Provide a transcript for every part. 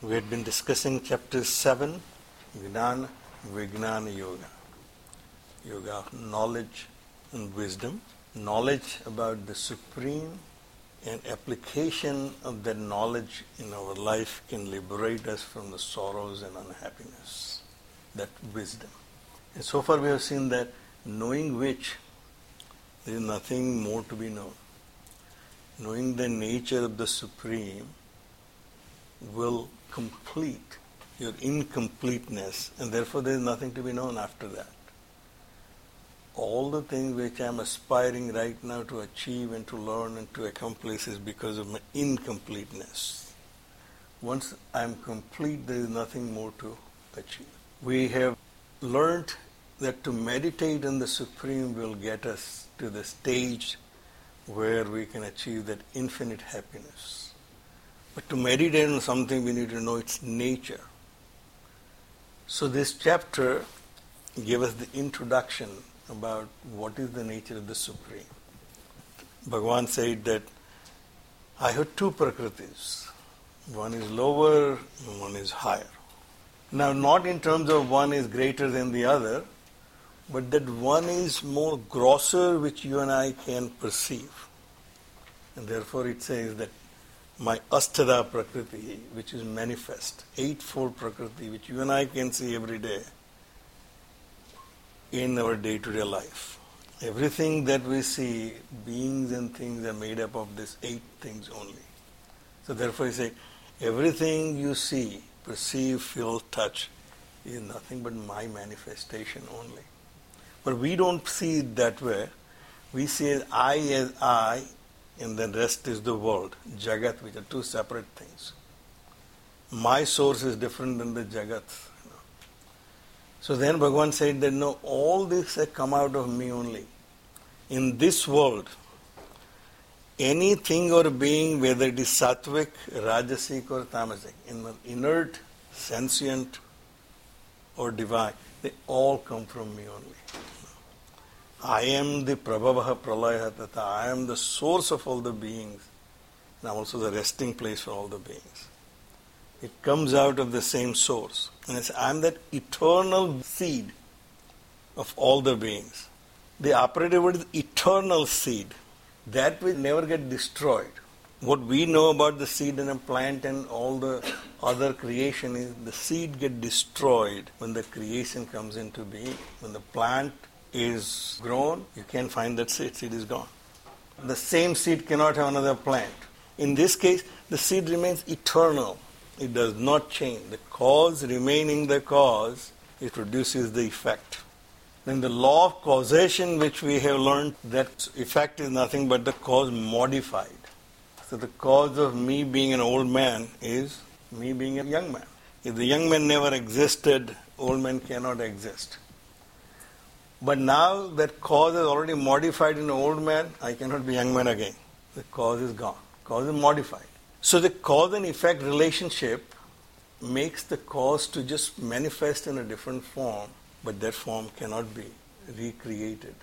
We had been discussing chapter 7, Gnana Vijnana Yoga. Yoga of knowledge and wisdom. Knowledge about the Supreme and application of that knowledge in our life can liberate us from the sorrows and unhappiness. That wisdom. And so far we have seen that knowing which there is nothing more to be known. Knowing the nature of the Supreme will complete your incompleteness, and therefore there is nothing to be known after that. All the things which I am aspiring right now to achieve and to learn and to accomplish is because of my incompleteness. Once I am complete, there is nothing more to achieve. We have learned that to meditate on the Supreme will get us to the stage where we can achieve that infinite happiness. But to meditate on something, we need to know its nature. So this chapter gave us the introduction about what is the nature of the Supreme. Bhagavan said that I have two prakritis. One is lower one is higher. Now, not in terms of one is greater than the other, but that one is more grosser which you and I can perceive. And therefore it says that my astada prakriti, which is manifest, eightfold prakriti, which you and I can see every day in our day to day life. Everything that we see, beings and things are made up of these eight things only. So therefore you say, everything you see, perceive, feel, touch is nothing but my manifestation only. But we don't see it that way. We see I as I and then rest is the world, Jagat, which are two separate things. My source is different than the Jagat. So then Bhagavan said that no, all this has come out of me only. In this world, anything or being, whether it is sattvic, rajasic, or tamasic, inert, sentient, or divine, they all come from me only. I am the Prabhavaha Pralaya. I am the source of all the beings. And I'm also the resting place for all the beings. It comes out of the same source. And it's, I'm that eternal seed of all the beings. The operative word is eternal seed. That will never get destroyed. What we know about the seed in a plant and all the other creation is the seed get destroyed when the creation comes into being. When the plant is grown, you can find that seed, seed is gone. The same seed cannot have another plant. In this case, the seed remains eternal. It does not change. The cause remaining the cause, it produces the effect. Then the law of causation, which we have learned, that effect is nothing but the cause modified. So the cause of me being an old man is me being a young man. If the young man never existed, old man cannot exist. But now that cause is already modified in old man, I cannot be young man again. The cause is gone. Cause is modified. So the cause and effect relationship makes the cause to just manifest in a different form, but that form cannot be recreated.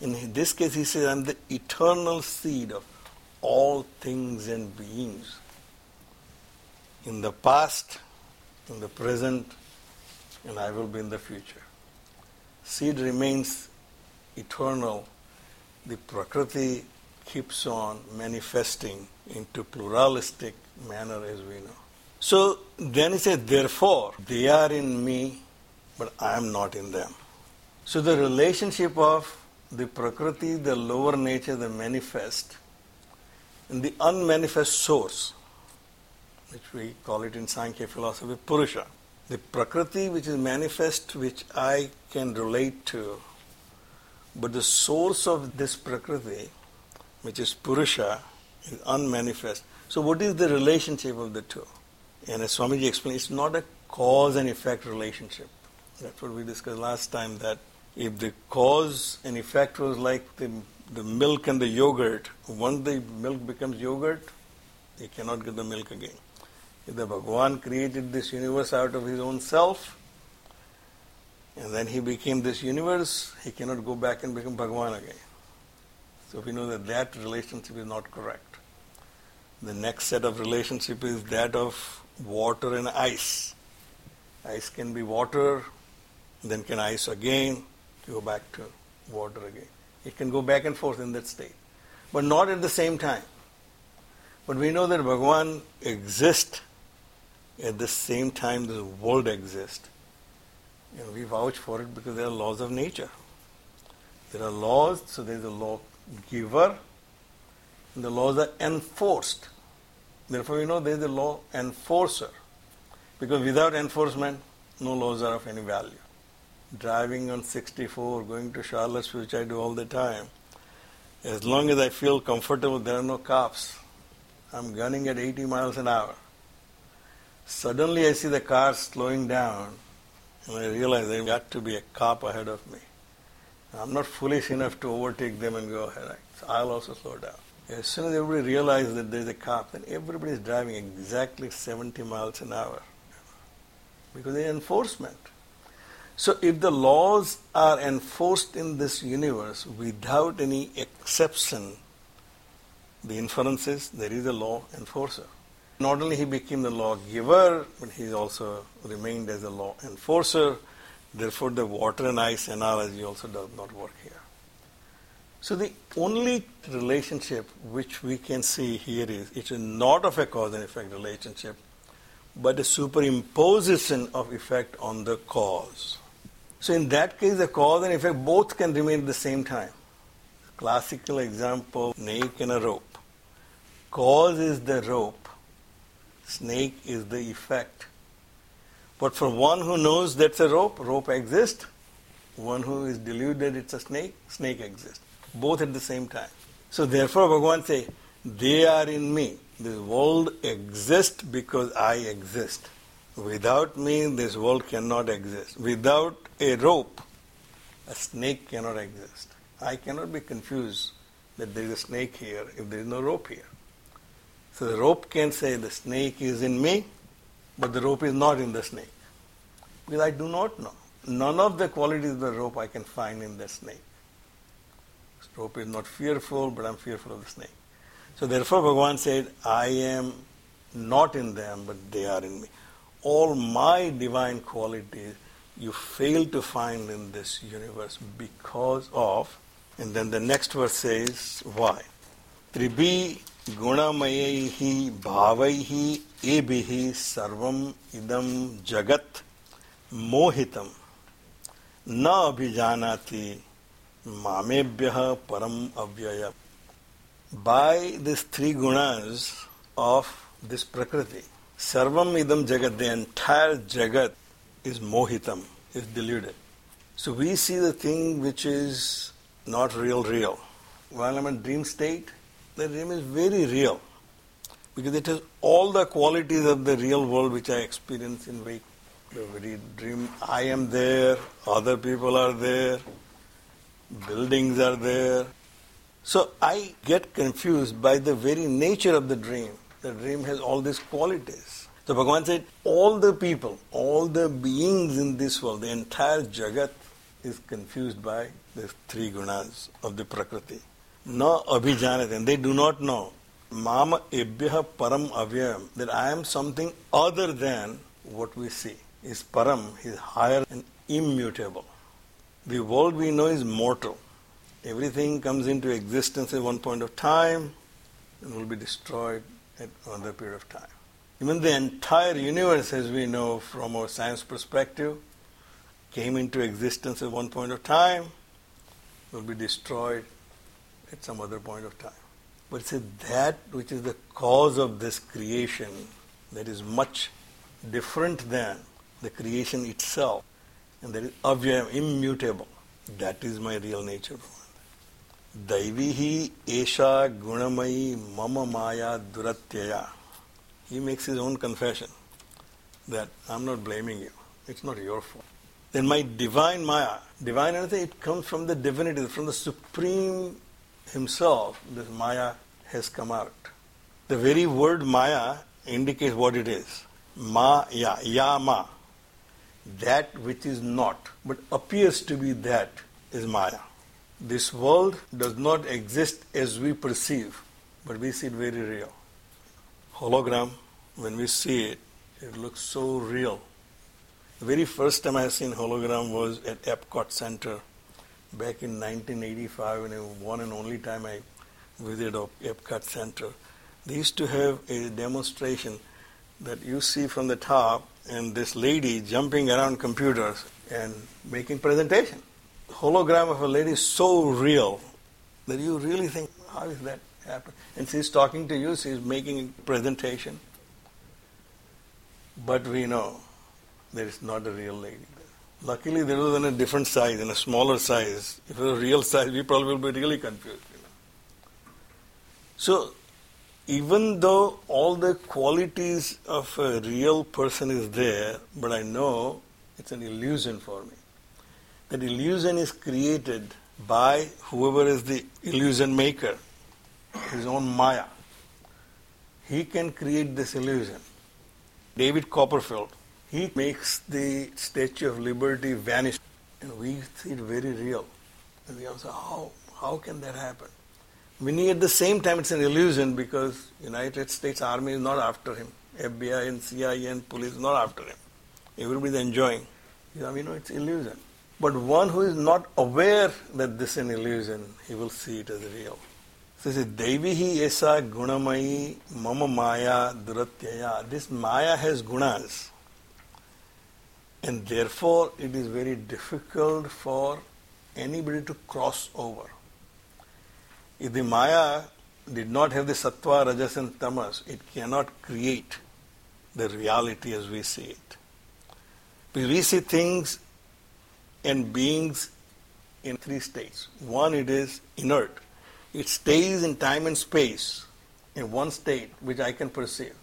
In this case, he says, I'm the eternal seed of all things and beings. In the past, in the present, and I will be in the future seed remains eternal, the Prakriti keeps on manifesting into pluralistic manner as we know. So then he says, therefore, they are in me, but I am not in them. So the relationship of the Prakriti, the lower nature, the manifest, and the unmanifest source, which we call it in Sankhya philosophy Purusha. The Prakriti which is manifest, which I can relate to, but the source of this Prakriti, which is Purusha, is unmanifest. So, what is the relationship of the two? And as Swamiji explained, it's not a cause and effect relationship. That's what we discussed last time that if the cause and effect was like the, the milk and the yogurt, once the milk becomes yogurt, you cannot get the milk again. If the Bhagavan created this universe out of his own self, and then he became this universe, he cannot go back and become Bhagavan again. So we know that that relationship is not correct. The next set of relationship is that of water and ice. Ice can be water, then can ice again, go back to water again. It can go back and forth in that state, but not at the same time. But we know that Bhagavan exists at the same time the world exists. And we vouch for it because there are laws of nature. There are laws, so there is a law giver, and the laws are enforced. Therefore, we know there is a law enforcer. Because without enforcement, no laws are of any value. Driving on 64, going to Charlottesville, which I do all the time, as long as I feel comfortable, there are no cops. I'm gunning at 80 miles an hour. Suddenly I see the car slowing down, and I realize there's got to be a cop ahead of me. I'm not foolish enough to overtake them and go ahead. I'll also slow down. As soon as everybody realizes that there's a cop, then everybody is driving exactly 70 miles an hour because there's enforcement. So if the laws are enforced in this universe without any exception, the inference is there is a law enforcer. Not only he became the law giver, but he also remained as a law enforcer. Therefore, the water and ice analogy also does not work here. So the only relationship which we can see here is it is not of a cause and effect relationship, but a superimposition of effect on the cause. So in that case, the cause and effect both can remain at the same time. Classical example, snake and a rope. Cause is the rope, snake is the effect. But for one who knows that's a rope, rope exists. One who is deluded it's a snake, snake exists both at the same time. So therefore Bhagavan say, they are in me. This world exists because I exist. Without me, this world cannot exist. Without a rope, a snake cannot exist. I cannot be confused that there is a snake here if there is no rope here. So the rope can say the snake is in me, but the rope is not in the snake. Because I do not know. None of the qualities of the rope I can find in the snake. The rope is not fearful, but I'm fearful of the snake. So therefore Bhagavan said, I am not in them, but they are in me. All my divine qualities you fail to find in this universe because of, and then the next verse says, why? Tribi गुणमय भाव एभिः सर्वम् इदं जगत् मोहितम्। न अभिजानाति मामेभ्यः परम अव्यय। By this three गुणास् of this प्रकृति सर्व इदम जगत द एंटायर जगत is मोहितम is deluded so we see the thing which is not real real one am a dream state the dream is very real because it has all the qualities of the real world which I experience in wake. The very dream, I am there, other people are there, buildings are there. So I get confused by the very nature of the dream. The dream has all these qualities. So Bhagavan said, all the people, all the beings in this world, the entire Jagat is confused by the three gunas of the Prakriti. Na abhijanat, and they do not know. Mama ebhya param avyam, that I am something other than what we see. Is param, is higher and immutable. The world we know is mortal. Everything comes into existence at one point of time and will be destroyed at another period of time. Even the entire universe, as we know from our science perspective, came into existence at one point of time, will be destroyed at some other point of time. But it's that which is the cause of this creation that is much different than the creation itself, and that is avyayam, immutable. That is my real nature. Daivihi esha gunamayi mama maya duratyaya. He makes his own confession that I'm not blaming you. It's not your fault. Then my divine maya, divine anything, it comes from the divinity, from the supreme himself. This maya has come out. The very word maya indicates what it is. Ma ya, ya ma. That which is not, but appears to be that is maya. This world does not exist as we perceive, but we see it very real. Hologram, when we see it, it looks so real. The very first time I seen hologram was at Epcot Center back in 1985, and one and only time I visited Epcot Center. They used to have a demonstration that you see from the top, and this lady jumping around computers and making presentation. Hologram of a lady so real that you really think, how is that happen? And she's talking to you, she's making a presentation. But we know there is not a real lady. Luckily, there was in a different size, in a smaller size. If it was a real size, we probably will be really confused. You know. So, even though all the qualities of a real person is there, but I know it's an illusion for me. That illusion is created by whoever is the illusion maker, his own Maya. He can create this illusion. David Copperfield, he makes the Statue of Liberty vanish. And we see it very real. And we also, how, how can that happen? Meaning at the same time it's an illusion because United States Army is not after him. FBI and CIA and police is not after him. Everybody is enjoying. You know, it's illusion. But one who is not aware that this is an illusion, he will see it as real. So he says, Devihi esa gunamayi mama maya duratyaya. This maya has gunas. And therefore it is very difficult for anybody to cross over. If the Maya did not have the sattva, rajas, and tamas, it cannot create the reality as we see it. We see things and beings in three states. One, it is inert. It stays in time and space in one state which I can perceive.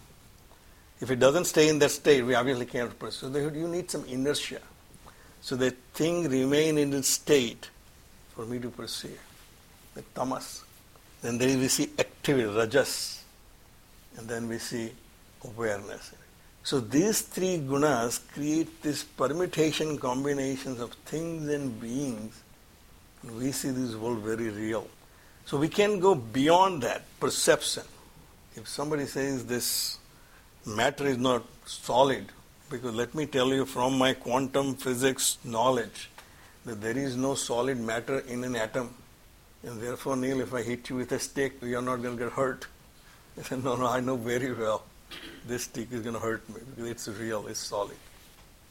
If it doesn't stay in that state, we obviously can't perceive. So you need some inertia. So the thing remain in its state for me to perceive. The tamas. Then there we see activity, rajas, and then we see awareness. So these three gunas create this permutation combinations of things and beings. And we see this world very real. So we can go beyond that perception. If somebody says this matter is not solid, because let me tell you from my quantum physics knowledge that there is no solid matter in an atom. And therefore, Neil, if I hit you with a stick, you are not going to get hurt. I said, no, no, I know very well this stick is going to hurt me because it's real, it's solid.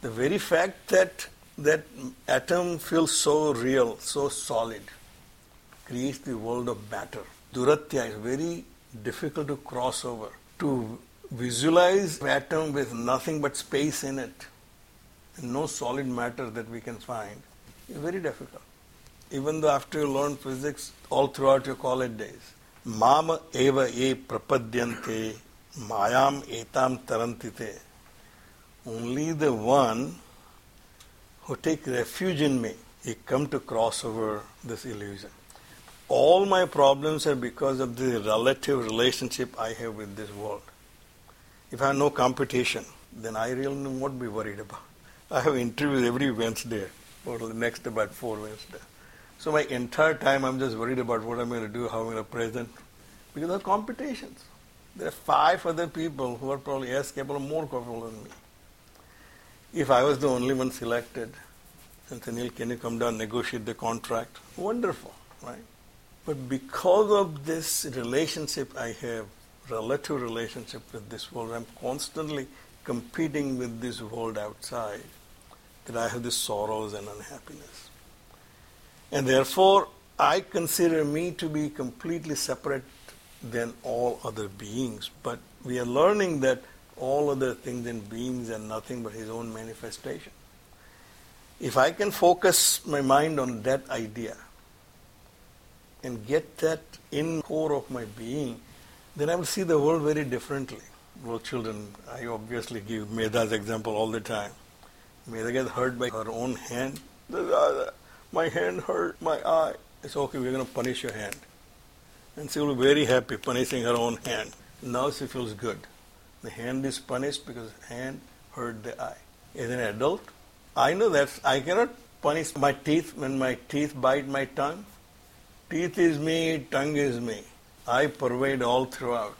The very fact that that atom feels so real, so solid, creates the world of matter. Duratya is very difficult to cross over. To visualize atom with nothing but space in it, no solid matter that we can find, is very difficult even though after you learn physics all throughout your college days. Mama eva e prapadyante mayam etam tarantite. Only the one who take refuge in me, he come to cross over this illusion. All my problems are because of the relative relationship I have with this world. If I have no competition, then I really won't be worried about. I have interviews every Wednesday, or the next about four Wednesdays. So my entire time I'm just worried about what I'm going to do, how I'm going to present, because of competitions. There are five other people who are probably as capable or more capable than me. If I was the only one selected, say, Neil, can you come down, negotiate the contract? Wonderful, right? But because of this relationship I have, relative relationship with this world, I'm constantly competing with this world outside, that I have these sorrows and unhappiness. And therefore, I consider me to be completely separate than all other beings. But we are learning that all other things and beings are nothing but his own manifestation. If I can focus my mind on that idea and get that in core of my being, then I will see the world very differently. Well, children, I obviously give Medha's example all the time. Medha gets hurt by her own hand. Uh, my hand hurt, my eye. It's okay, we're going to punish your hand. And she will be very happy punishing her own hand. Now she feels good. The hand is punished because hand hurt the eye. As an adult, I know that I cannot punish my teeth when my teeth bite my tongue. Teeth is me, tongue is me. I pervade all throughout.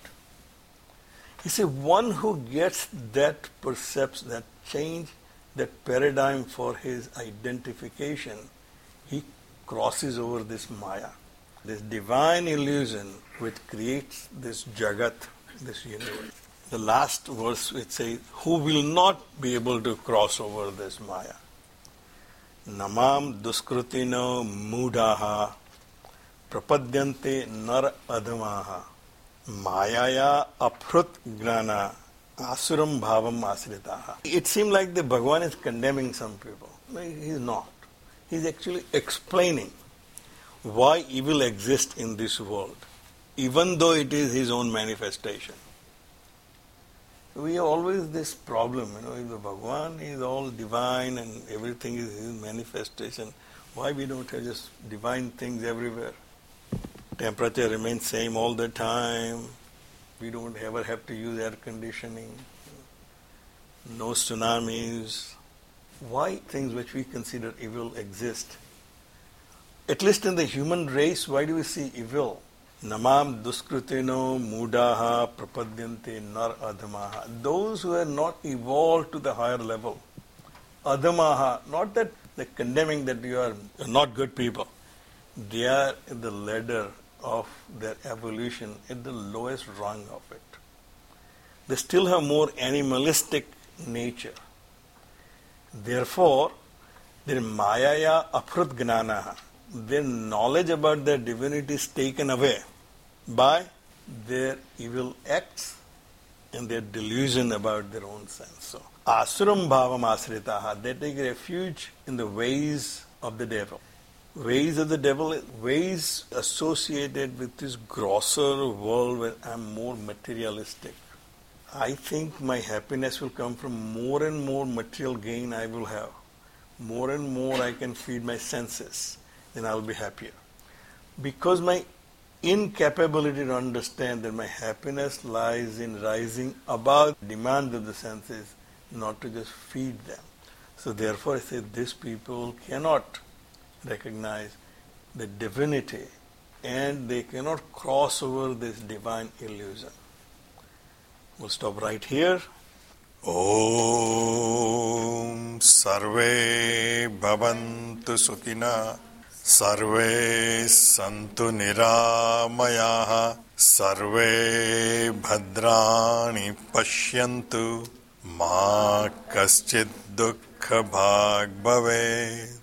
You see, one who gets that perception, that change, that paradigm for his identification, he crosses over this Maya, this divine illusion which creates this Jagat, this universe. The last verse it says, who will not be able to cross over this Maya? Namam duskrutino mudaha adamaha mayaya aphrut gnana asuram bhavam asritaha. It seems like the Bhagavan is condemning some people. He is not. He is actually explaining why evil exists in this world, even though it is his own manifestation. We have always this problem, you know, if the Bhagavan is all divine and everything is his manifestation, why we don't have just divine things everywhere? Temperature remains same all the time. We don't ever have to use air conditioning. No tsunamis. Why things which we consider evil exist? At least in the human race, why do we see evil? Namam duskritino mudaha prapadyante nar adamaha. Those who are not evolved to the higher level. Adamaha, not that they're condemning that you are not good people. They are in the ladder of their evolution at the lowest rung of it. They still have more animalistic nature. Therefore, their mayaya aphrut gnanaha, their knowledge about their divinity is taken away by their evil acts and their delusion about their own sense. So, asuram bhavam asritaha, they take refuge in the ways of the devil. Ways of the devil, ways associated with this grosser world where I'm more materialistic. I think my happiness will come from more and more material gain I will have. More and more I can feed my senses, then I'll be happier. Because my incapability to understand that my happiness lies in rising above demands of the senses, not to just feed them. So therefore I say these people cannot recognize the divinity and they cannot cross over this divine illusion. We'll stop right here. ॐ सर्वे भवन्तु सुखिनः सर्वे सन्तु निरामयाः सर्वे भद्राणि पश्यन्तु मा कश्चित् दुःखभाग् भवेत्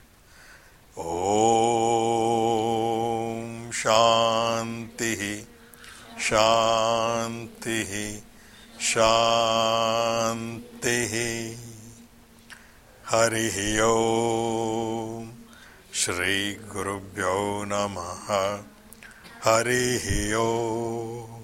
Om शांति शांति शांति हरि ओ श्री गुरुभ्यो नमः हरि ओम